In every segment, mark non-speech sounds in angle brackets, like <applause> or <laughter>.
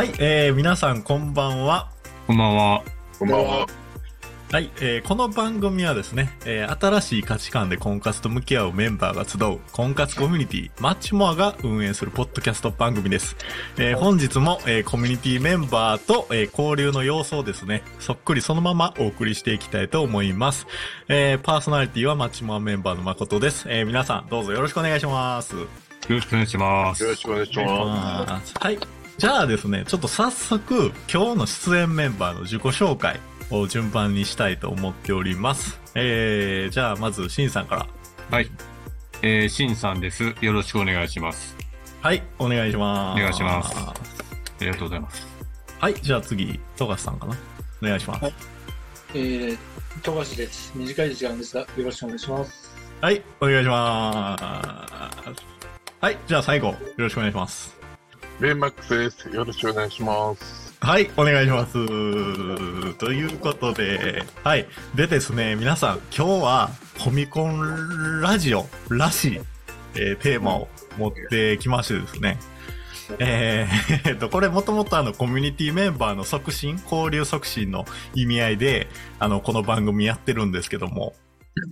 はい、えー、皆さんこんばんは。こんばんは。こんばんは。はい、えーこの番組はですね、えー新しい価値観で婚活と向き合うメンバーが集う婚活コミュニティマッチモアが運営するポッドキャスト番組です。えー本日も、えーコミュニティメンバーと、えー交流の様子をですね、そっくりそのままお送りしていきたいと思います。えーパーソナリティはマッチモアメンバーの誠です。えー皆さんどうぞよろしくお願いします。よろしくお願いします。よろしくお願いしまはい。じゃあですね、ちょっと早速、今日の出演メンバーの自己紹介を順番にしたいと思っております。えー、じゃあまず、しんさんから。はい。えー、しんさんです。よろしくお願いします。はい、お願いします。お願いしますありがとうございます。はい、じゃあ次、富樫さんかな。お願いします。はいえー、富樫です。短い時間ですが、よろしくお願いします。はい、お願いします。はい、じゃあ最後、よろしくお願いします。ベイマックスです。よろしくお願いします。はい、お願いします。ということで、はい。でですね、皆さん、今日はコミコンラジオらしい、えーテーマを持ってきましてですね。えーと、<laughs> これもともとあのコミュニティメンバーの促進、交流促進の意味合いで、あの、この番組やってるんですけども、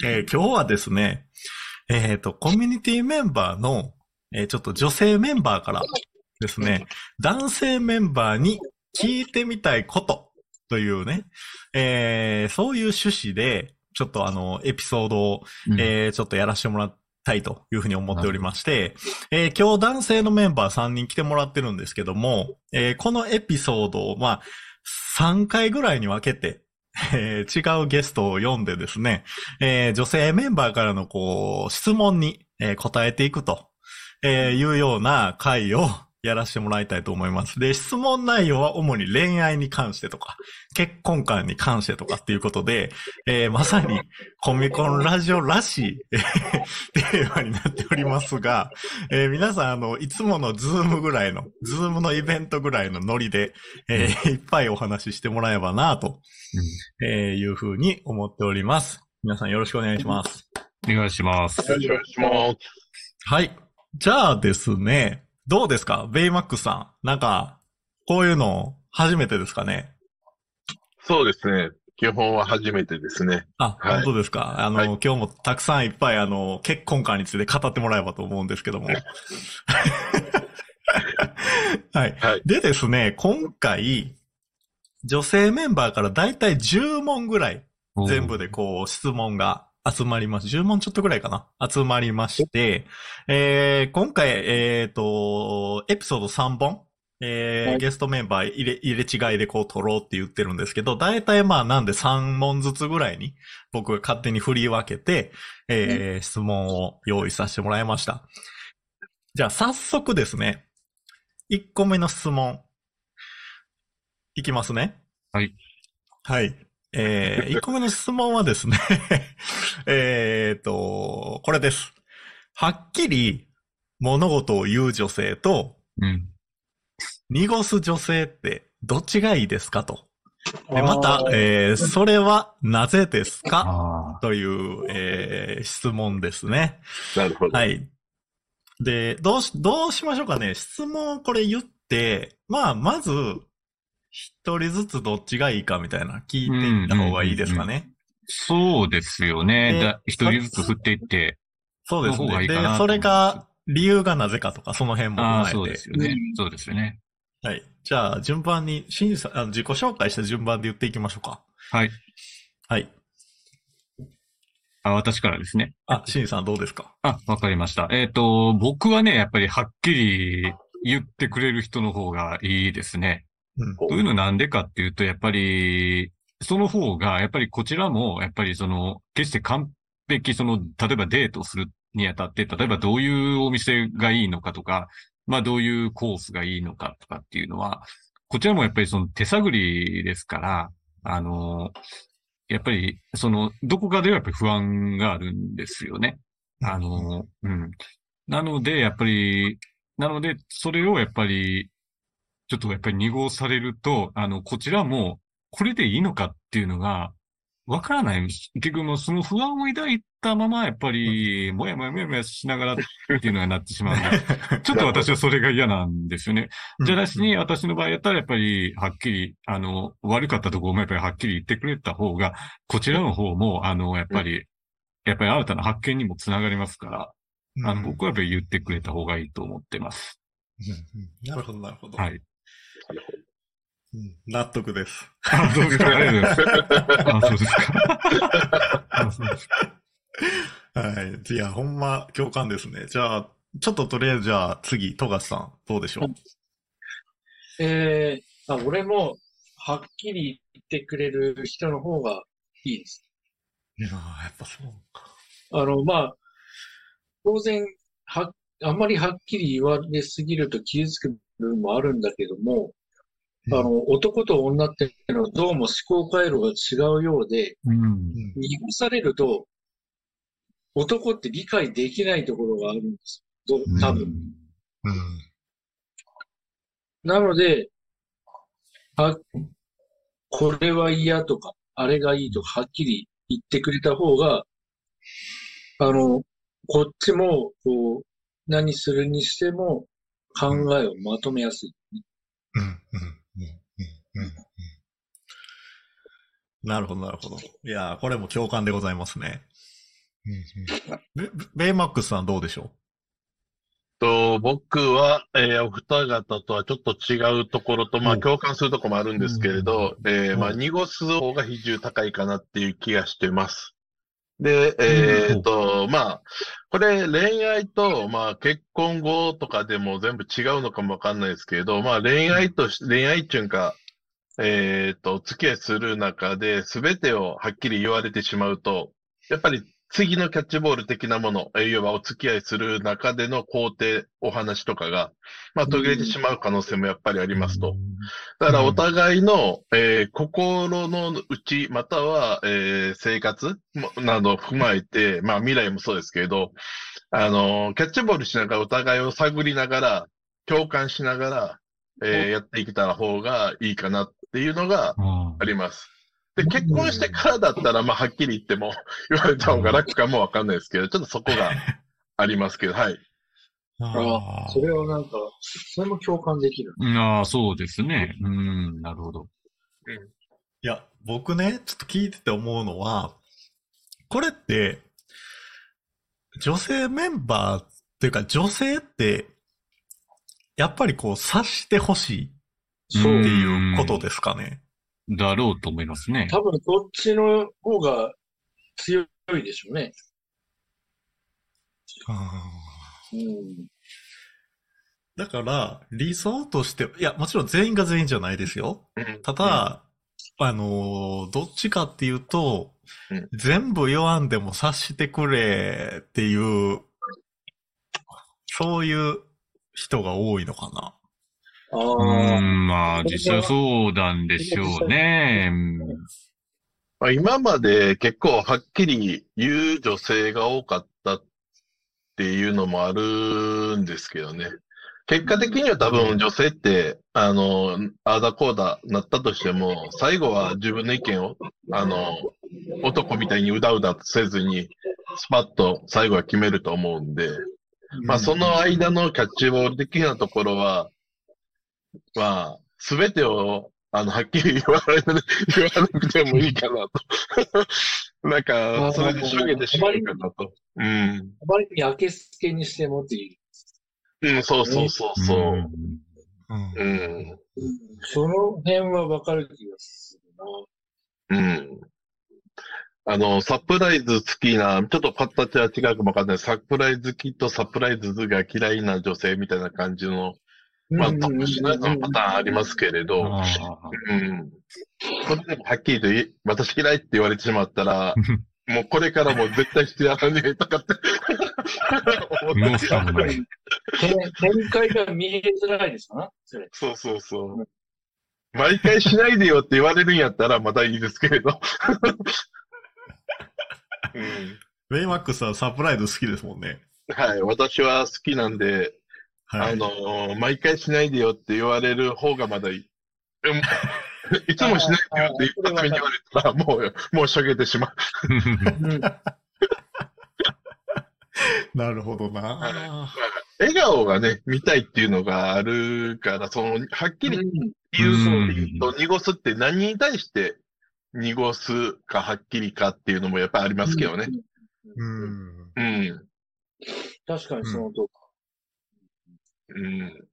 えー今日はですね、えっと、コミュニティメンバーの、えーちょっと女性メンバーからですね、男性メンバーに聞いてみたいことというね、えーそういう趣旨で、ちょっとあの、エピソードを、うん。えーちょっとやらせてもらったいというふうに思っておりまして、えー今日男性のメンバー3人来てもらってるんですけども、えーこのエピソードを、まあ、3回ぐらいに分けて、えー違うゲストを呼んでですね、えー女性メンバーからのこう、質問に、えー答えていくと、えーいうような回をやらせてもらいたいと思います。で、質問内容は主に恋愛に関してとか、結婚観に関してとかっていうことで、えーまさにコミコンラジオらしい、えーテーマになっておりますが、えー皆さん、あの、いつもの Zoom ぐらいの、 Zoom のイベントぐらいのノリで、えーいっぱいお話ししてもらえばなと、えーいうふうに思っております。皆さんよろしくお願いします。お願いします。よろしくお願いします。はい。じゃあですね、どうですか？ベイマックスさん。なんか、こういうの初めてですかね？そうですね。基本は初めてですね。あ、はい本当ですか？あの、はい今日もたくさんいっぱいあの、結婚観について語ってもらえばと思うんですけども。<laughs> はい。はい。でですね、今回、女性メンバーからだいたい10問ぐらい全部でこう質問が集まります。10問ちょっとぐらいかな集まりまして、えー、今回、えっ、と、エピソード3本、えーはいゲストメンバー入れ、入れ違いでこう取ろうって言ってるんですけど、だいたいまあなんで3問ずつぐらいに僕が勝手に振り分けて、えー質問を用意させてもらいました。じゃあ早速ですね、1個目の質問、いきますね。はい。はい。えー、1個目の質問はですね、<laughs> えーと、これです。はっきり物事を言う女性とうん。濁す女性ってどっちがいいですかと。でまあた、ーえー、それはなぜですか？あという、えー、質問ですね。なるほど。はい。で、どうし、どうしましょうかね。質問をこれ言って、まあ、まず、一人ずつどっちがいいかみたいな聞いていった方がいいですかね。そうですよね。一人ずつ振っていって。そうですね。でそれが、理由がなぜかとか、その辺も踏まえて。そうですよねうん。そうですよね。はい。じゃあ、順番に、しんさん、あの自己紹介した順番で言っていきましょうか。はい。はい。あ、私からですね。あ、しんさんどうですか？あ、わかりました。えっ、と、僕はね、やっぱりはっきり言ってくれる人の方がいいですね。うん。というのなんでかっていうと、やっぱり、その方が、やっぱりこちらも、やっぱりその、決して完璧、その、例えばデートをするにあたって、例えばどういうお店がいいのかとか、まあどういうコースがいいのかとかっていうのは、こちらもやっぱりその手探りですから、あの、やっぱり、その、どこかではやっぱり不安があるんですよね。あの、うん。なので、やっぱり、なので、それをやっぱり、ちょっとやっぱり濁されると、あの、こちらも、これでいいのかっていうのが、わからない。結局もうその不安を抱いたまま、やっぱり、もやもやもやもやしながらっていうのがなってしまうんで、<laughs> ちょっと私はそれが嫌なんですよね。じゃなしに、私の場合やったらやっぱり、はっきり、あの、悪かったところもやっぱりはっきり言ってくれた方が、こちらの方も、あの、やっぱり、やっぱり新たな発見にもつながりますから、あの、僕はやっぱり言ってくれた方がいいと思ってます。なるほど、なるほど。はい。うん納得です。あ、そうですか。ありがとうございます。あ、そうですか。<laughs> あそうですか。はい。いや、ほんま共感ですね。じゃあ、ちょっととりあえずじゃあ次、富樫さん、どうでしょう？えー、あ俺も、はっきり言ってくれる人の方がいいです。いやーやっぱそうか。あの、まあ、当然、は、あんまりはっきり言われすぎると傷つく部分もあるんだけども、あの、男と女っていうのはどうも思考回路が違うようで、うん。うん、濁されると、男って理解できないところがあるんですよ。ど多分。うん。なので、あ、これは嫌とか、あれがいいとか、はっきり言ってくれた方が、あの、こっちも、こう、何するにしても、考えをまとめやすい。うん。なるほど、なるほど。いやーこれも共感でございますね。うんうん、ベベイマックスさんどうでしょと、僕は、えーお二方とはちょっと違うところと、まあ、うん共感するところもあるんですけれど、えーまあ、うん濁す方が比重高いかなっていう気がしてます。で、えっと、まあ、これ恋愛と、まあ、結婚後とかでも全部違うのかもわかんないですけれど、まあ、恋愛とし、恋愛っていうか、えっと、お付き合いする中で全てをはっきり言われてしまうと、やっぱり次のキャッチボール的なもの、えー要はお付き合いする中での工程、お話とかが、まあ途切れてしまう可能性もやっぱりありますと。だからお互いの、えー心の内、または、えー生活もなどを踏まえて、まあ未来もそうですけれど、あのーキャッチボールしながらお互いを探りながら、共感しながら、えーやっていけた方がいいかなっていうのがああります。で、結婚してからだったら、まあ、はっきり言っても、<laughs> 言われた方が楽かもわかんないですけど、ちょっとそこがありますけど、はい。ああ、それはなんか、それも共感できる。あ、そうですね。うん、なるほど。いや、僕ね、ちょっと聞いてて思うのは、これって、女性メンバーっていうか女性って、やっぱりこう察してほしいってそう。いうことですかね。だろうと思いますね。多分どっちの方が強いでしょうね。うん。だから、理想として、いや、もちろん全員が全員じゃないですよ。ただ、あのーどっちかっていうと、うん全部言わんでも察してくれっていう、そういう人が多いのかな。あうあ、ん、まあ、実際そうなんでしょうね。うんまあ、今まで結構はっきり言う女性が多かったっていうのもあるんですけどね。結果的には多分女性って、あの、ああだこうだなったとしても、最後は自分の意見を、あの、男みたいにうだうだせずに、スパッと最後は決めると思うんで、まあその間のキャッチボール的なところは、まあ、すべてを、あの、はっきり言われ、言わなくてもいいかなと。<laughs> なんか、それでしょげてしまうかなと。うん。あまりに明けすけにしてもっていう。うん、そうそうそうそう。うん。うん。その辺はわかる気がするな。うん。あの、サプライズ好きな、ちょっと形は違うかもわかんない。サプライズ好きとサプライズが嫌いな女性みたいな感じの、まあ、特殊なのパターンありますけれど、あうん。これでもはっきりと言え、私嫌いって言われてしまったら、<laughs> もうこれからも絶対してやらねえとかって思もうってしまう不可もない。展展開が見えづらいですか？なそれ。そうそうそう。毎回しないでよって言われるんやったらまたいいですけれど。うんベイマックスはサプライズ好きですもんね。はい、私は好きなんで、はい。あのー毎回しないでよって言われる方がまだいい。うん <laughs> いつもしないって言って、一発目に言われたら、もう、もうしょげてしまう。う <laughs> んなるほどな。笑顔がね、見たいっていうのがあるから、その、はっきり言ううんそうで言うと、濁すって何に対して濁すかはっきりかっていうのもやっぱりありますけどね。うん。うん。確かにそのとうん。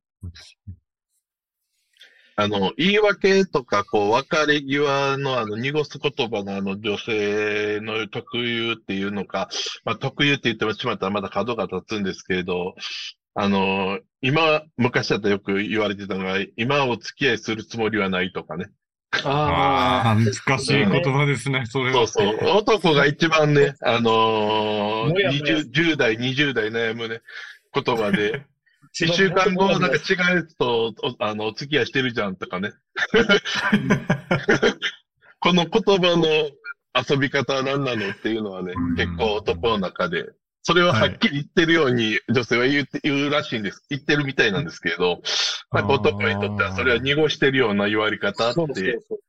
あの、言い訳とか、こう、別れ際のあの、濁す言葉のあの、女性の特有っていうのか、まあ、特有って言ってしまったらまだ角が立つんですけれど、あの、今、昔だとよく言われてたのが、今お付き合いするつもりはないとかね。あああ、難しい言葉ですね、それは。そうそう。男が一番ね、あのーもやもや20 10代、20代悩むね、言葉で、あ。一週間後、なんか違うと、おあの、お付き合いしてるじゃんとかね。この言葉の遊び方は何なのっていうのはねうん、結構男の中で、それははっきり言ってるように女性は言う言うらしいんです。言ってるみたいなんですけれど、なんか男にとってはそれは濁してるような言われ方そうそうって、そう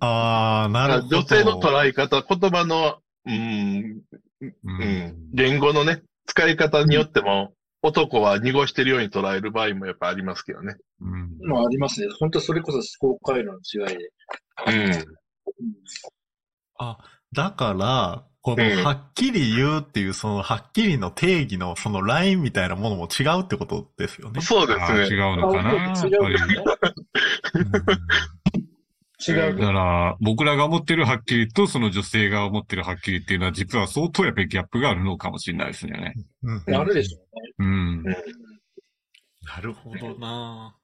ああ、なるほど。女性の捉え方、言葉の、うん、ううん。言語のね、使い方によっても、男は濁してるように捉える場合もやっぱありますけどね。うんまあ、ありますね。本当それこそ思考回路の違いで。うん。あ、だから、この、うんはっきり言うっていう、その、はっきりの定義の、そのラインみたいなものも違うってことですよね。そうですね。違うのかな？やっぱり。違うね。<laughs> 違だうね。から、僕らが思ってるはっきりと、その女性が思ってるはっきりっていうのは、実は相当やっぱりギャップがあるのかもしれないですね。うんうんあるでしょうね。うん。なるほどな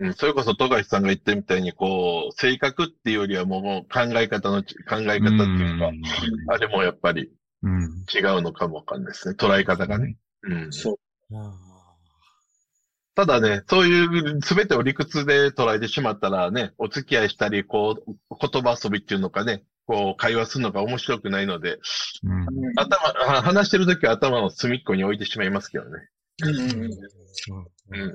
うん、それこそ富樫さんが言ったみたいに、こう、性格っていうよりはもうもう考え方のち、考え方っていうか、あれもやっぱりうん。違うのかもわかんないですね。捉え方がね。うん。そう。ただね、そういう全てを理屈で捉えてしまったらね、お付き合いしたり、こう、言葉遊びっていうのかね、こう、会話するのが面白くないので、うん。頭、あ話してるときは頭の隅っこに置いてしまいますけどね。うんうんうんうん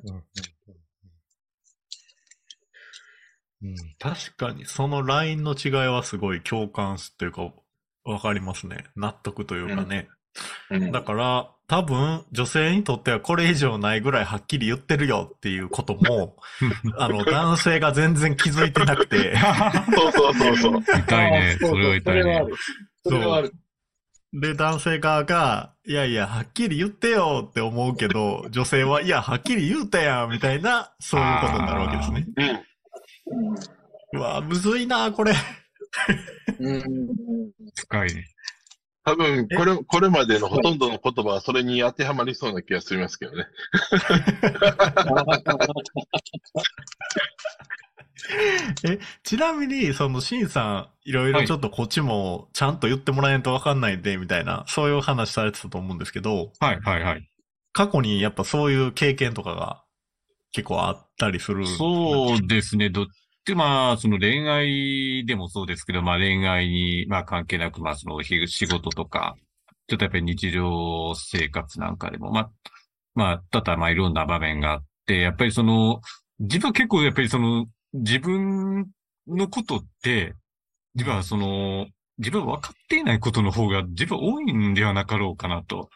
うん確かに、そのラインの違いはすごい共感すというか、わかりますね。納得というかね。うん。だから、多分、女性にとってはこれ以上ないぐらいはっきり言ってるよっていうことも、<laughs> あの、男性が全然気づいてなくて、<laughs> そうそうそうそう。痛いね。それは痛いね。それはある。それはある。で、男性側が、いやいや、はっきり言ってよって思うけど、女性は、いや、はっきり言うたやんみたいな、そういうことになるわけですね。うん。うわむずいなこれ。うんうん深いね。多分、これ、これまでのほとんどの言葉はそれに当てはまりそうな気がしますけどね。<laughs> え、ちなみに、その、シンさん、いろいろちょっとこっちも、ちゃんと言ってもらえんとわかんないんで、みたいな、そういう話されてたと思うんですけど、はいはいはい。過去にやっぱそういう経験とかが結構あったりする。そうですね。どっち、まあ、その恋愛でもそうですけど、まあ恋愛に、まあ関係なく、まあそのひ仕事とか、ちょっとやっぱり日常生活なんかでも、まあ、まあ、ただまあいろんな場面があって、やっぱりその、自分は結構やっぱりその、自分のことって、自分はその、自分は分かっていないことの方が自分は多いんではなかろうかなと。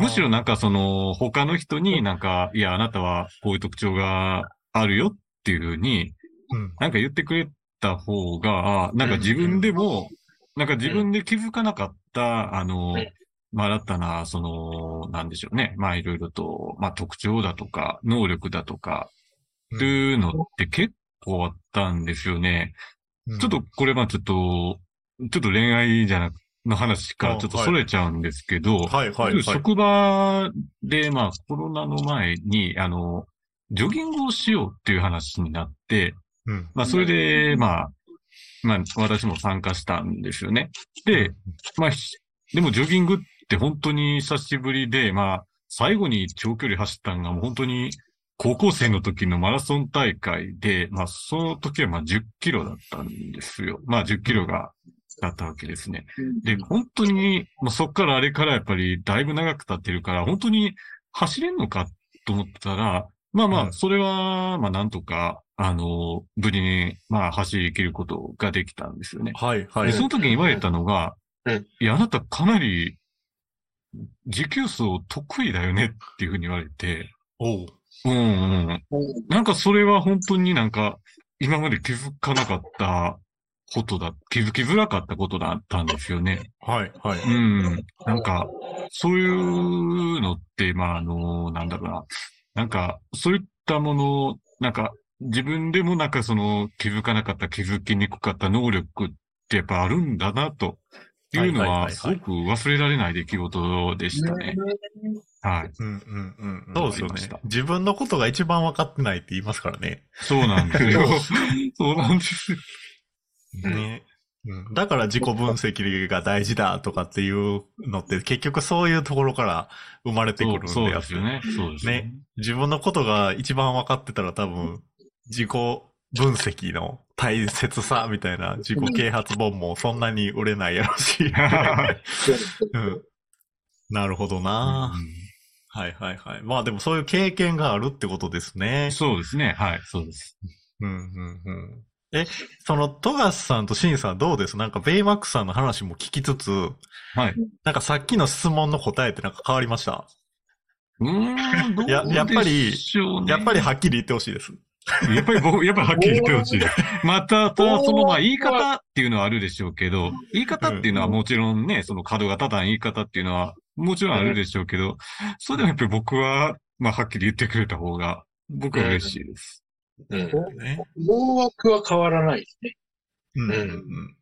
むしろなんかその、他の人になんか、いや、あなたはこういう特徴があるよっていうふうに、うん、なんか言ってくれた方が、あなんか自分でも、なんか自分で気づかなかった、あのうん、まあ、新たな、その、なんでしょうね。まあ、いろいろと、まあ、特徴だとか、能力だとか、っていうのって結構あったんですよね。うんちょっと、これまあちょっと、ちょっと恋愛じゃなく、の話からちょっとそれちゃうんですけど、はいはいはい。職場で、まあ、コロナの前に、あの、ジョギングをしようっていう話になって、うんまあ、それで、まあ、まあ、私も参加したんですよね。で、まあ、ひでもジョギングって本当に久しぶりで、まあ、最後に長距離走ったのがもう本当に高校生の時のマラソン大会で、まあ、その時はまあ10キロだったんですよ。まあ、10キロが、だったわけですね。で、本当に、もうそっからあれからやっぱりだいぶ長く経ってるから、本当に走れんのかと思ったら、まあまあ、うんそれは、まあなんとか、あの、無事に、まあ走り切ることができたんですよね。はい、はいで、。その時に言われたのが、うんいや、あなたかなり、持久走得意だよねっていうふうに言われて、おう。うんうん。なんかそれは本当になんか、今まで気づかなかったことだ、気づきづらかったことだったんですよね。はい、はい。うん。なんか、そういうのって、まあ、あの、なんだろうな。なんか、そういったもの、なんか、自分でもなんかその気づかなかった、気づきにくかった能力ってやっぱあるんだな、というのは、すごく忘れられない出来事でしたね。はい。うん、うん、うん。んそうですよね。自分のことが一番分かってないって言いますからね。そうなんですよ。<laughs> そうなんですよ。ね。うん、だから自己分析が大事だとかっていうのって結局そういうところから生まれてくるんでやすよね。そうですね。自分のことが一番分かってたら多分自己分析の大切さみたいな自己啓発本もそんなに売れないやろし。<laughs> うん、なるほどな、はいはいはい。まあでもそういう経験があるってことですね。そうですね。はい、そうです。うんうんうん。え、その、トガスさんとシンさんどうです？なんかベイマックスさんの話も聞きつつ、はい。なんかさっきの質問の答えってなんか変わりました？うーん、どうややっぱりでしょうねやっぱりはっきり言ってほしいです。やっぱり僕、<laughs> やっぱりはっきり言ってほしい。また、ただその、まあ、言い方っていうのはあるでしょうけど、言い方っていうのはもちろんね、その角が立たん言い方っていうのは、もちろんあるでしょうけど、それでもやっぱり僕は、まあ、はっきり言ってくれた方が、僕は嬉しいです。うん。ね。大枠は変わらないですね。うんうんううんん。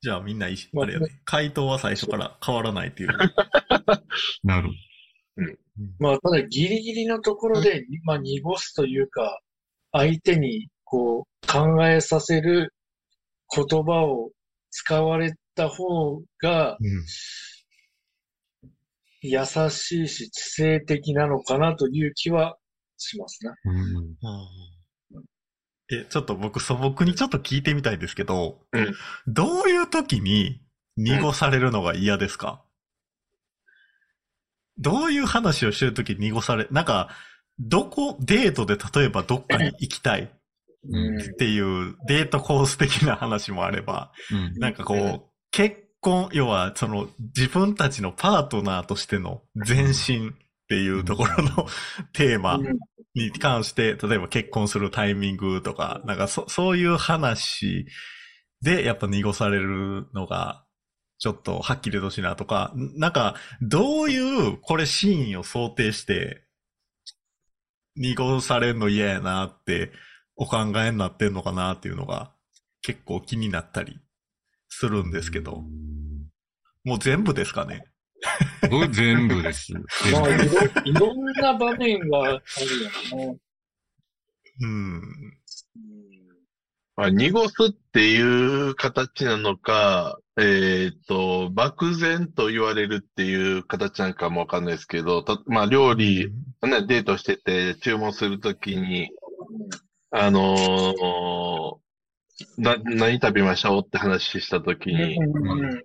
じゃあみんな一緒、まああれやね。回答は最初から変わらないっていう。<laughs> なる。まあ、ただギリギリのところで、まあ、濁すというか、相手にこう考えさせる言葉を使われた方が優しいし知性的なのかなという気はしますね。うん。え、ちょっと僕素朴にちょっと聞いてみたいんですけど、うんどういう時に濁されるのが嫌ですか、どういう話をしてる時に濁され、なんか、どこ、デートで例えばどっかに行きたいうんっていうデートコース的な話もあれば、うん。なんかこう、結婚、要はその自分たちのパートナーとしての前進っていうところの <laughs> テーマうん。に関して、例えば結婚するタイミングとか、なんかそそういう話でやっぱ濁されるのが、ちょっとはっきり言ってほしいなとか、んなんか、どういう、これシーンを想定して、濁されるの嫌やなって、お考えになってんのかなっていうのが、結構気になったりするんですけど、もう全部ですかね。僕全部です。まあ、いろ、いろんな場面があるよね。うん。まあ、濁すっていう形なのか、えっと、漠然と言われるっていう形なんかもわかんないですけど、たまあ、料理、ね、デートしてて注文するときに、あのーな、何食べましょうって話したときに、うんうん、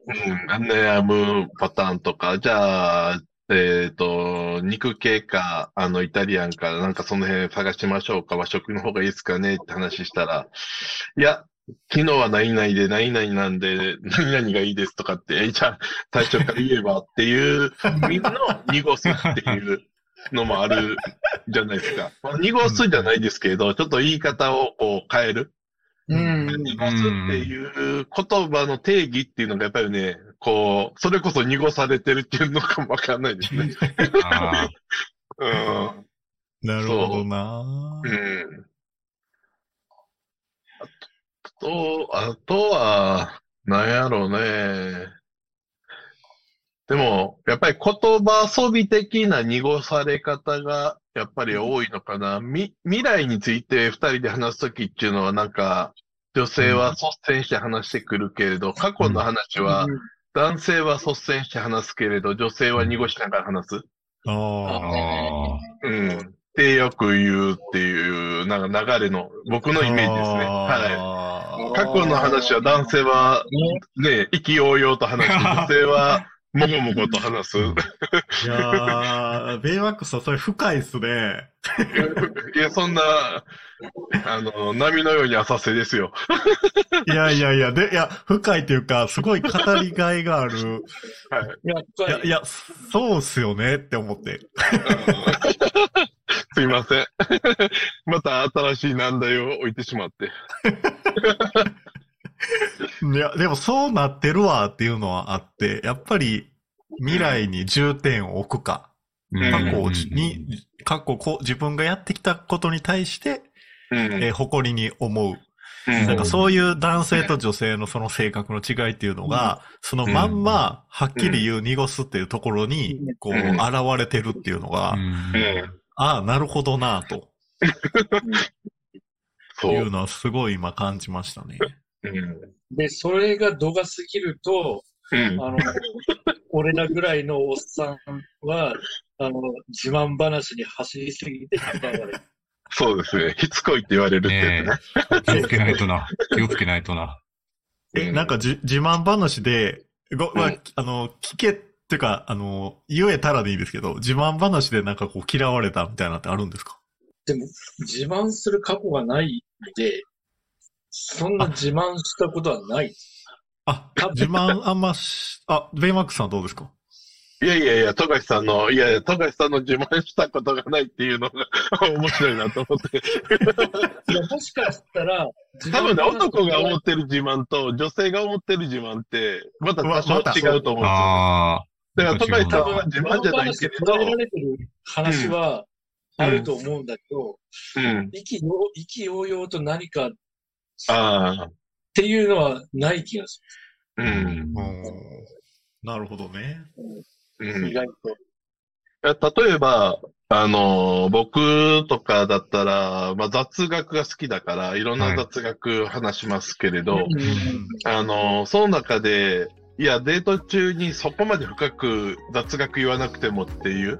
悩むパターンとか、じゃあ、えっと、肉系か、あの、イタリアンか、なんかその辺探しましょうか、和食の方がいいですかねって話したら、いや、昨日は何々で何々なんで、何々がいいですとかって、えじゃあ、最初から言えばっていう、みんなを濁すっていうのもあるじゃないですか。まあ濁すじゃないですけど、ちょっと言い方をこう変える。うん。濁すっていう言葉の定義っていうのがやっぱりね、こう、それこそ濁されてるっていうのかもわかん。ないですね。うん。なるほどなうん。あと、あとは、なん。やろうね。でも、やっぱり言葉遊び的な濁され方が、やっぱり多いのかな。み、未来について二人で話すときっていうのはなんか、女性は率先して話してくるけれど、過去の話は、男性は率先して話すけれど、女性は濁しながら話す。あ。あ。うん。ってよく言うっていう、なんか流れの、僕のイメージですね。はい。は過去の話は男性はね、意気揚々と話して、女性はもごもごと話す。い <laughs> いやー、ベイマックスはそれ深いっすね。や、そんな、あの、波のように浅瀬ですよ。<laughs> いやいやいや、で、いや、深いっていうか、すごい語りがいがある。はい。いや、いり、や、そうっすよねって思って。<laughs> すいません。また新しい難題を置いてしまって。<laughs> いや、でもそうなってるわっていうのはあって、やっぱり未来に重点を置くか、うん過去に、過去こう自分がやってきたことに対して、うん。えー誇りに思う。うんなんかそういう男性と女性のその性格の違いっていうのが、そのまんま、はっきり言う濁すっていうところに、こう、うん現れてるっていうのが。ああ、なるほどなと <laughs> そ。いううのはすごい今感じましたね。うん。で、それが度が過ぎると、うん。あの、<laughs> 俺らぐらいのおっさんは、あの、自慢話に走りすぎて嫌われる。そうですね。しつこいって言われるってね。気をつけないとな。気をつけないとな。え、うんなんかじ、自慢話で、ご、まあうんあの、聞け、っていうか、あの、言えたらでいいですけど、自慢話でなんかこう嫌われたみたいなのってあるんですか？でも、自慢する過去がないので、そんな自慢したことはない。あ、自慢あんまし、あ、ベイマックスさんどうですか？いやいやいや、富樫さんの、いやいや、富樫さんの自慢したことがないっていうのが <laughs> 面白いなと思って。いや、もしかしたら、自多分ね、話男が思ってる自慢と女性が思ってる自慢って、また多少違うと思うんですよ。ああ。だから、富樫さんは自自慢じゃない話けれど、で捉えられてる話はあると思うんだけど、うん。意気揚意気揚々と何かっああ、ていうのはない気がすう。うんん。うんなるほどね。る、うん意外と。例えば、あの、僕とかだったら、まあ、雑学が好きだから、いろんな雑学話しますけれど、うんあの、その中で、いや、デート中にそこまで深く雑学言わなくてもっていう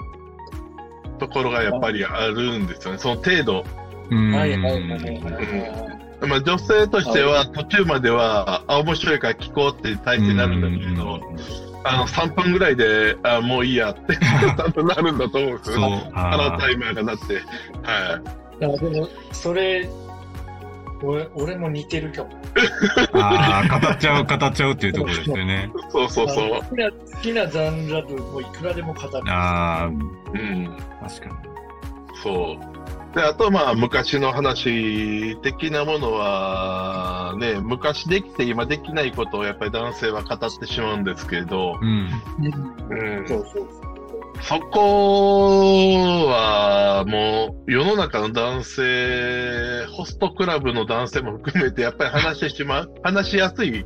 ところがやっぱりあるんですよね。その程度。うん。はいはいはいはい。まあ、女性としては途中までは、あ、面白いから聞こうって大抵なるんだけれど、あの、3分ぐらいで、あ、もういいやって <laughs> 多分なるんだと思うんですそうよね。。あのあタイマーがなって。はい。いや、でも、それ、俺、俺も似てるかも。ーあー、語っちゃう、語っちゃうっていうところですよね。そうそうそあの好きな、好きなジャンルだともういくらでも語る。ああ、う。うん。確かに。そう。で、あとまあ、昔の話的なものは、ね、昔できて今できないことをやっぱり男性は語ってしまうんですけれど、うん。うん。そうそう。そこは、もう、世の中の男性、ホストクラブの男性も含めて、やっぱり話してしまう、話しやすい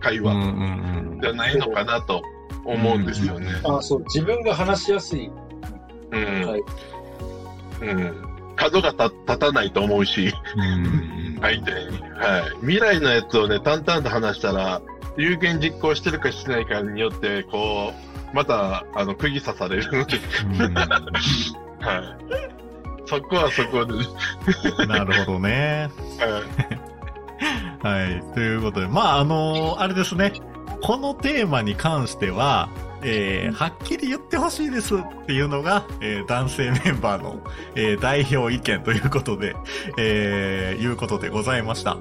会話んじゃないのかなと思うんですよね。あそう、自分が話しやすい。うん。はい。うん。角が立立たないと思うし。相手に。はい。未来のやつをね、淡々と話したら、有言実行してるかしてないかによって、こう、また、あの、釘刺されるので、はい。そこはそこで、はなるほどね。い。はい。ということで、まあ、あのあれですね。このテーマに関しては、えーはっきり言ってほしいですっていうのが、えー男性メンバーの、えー代表意見ということで、えーいうことでございました。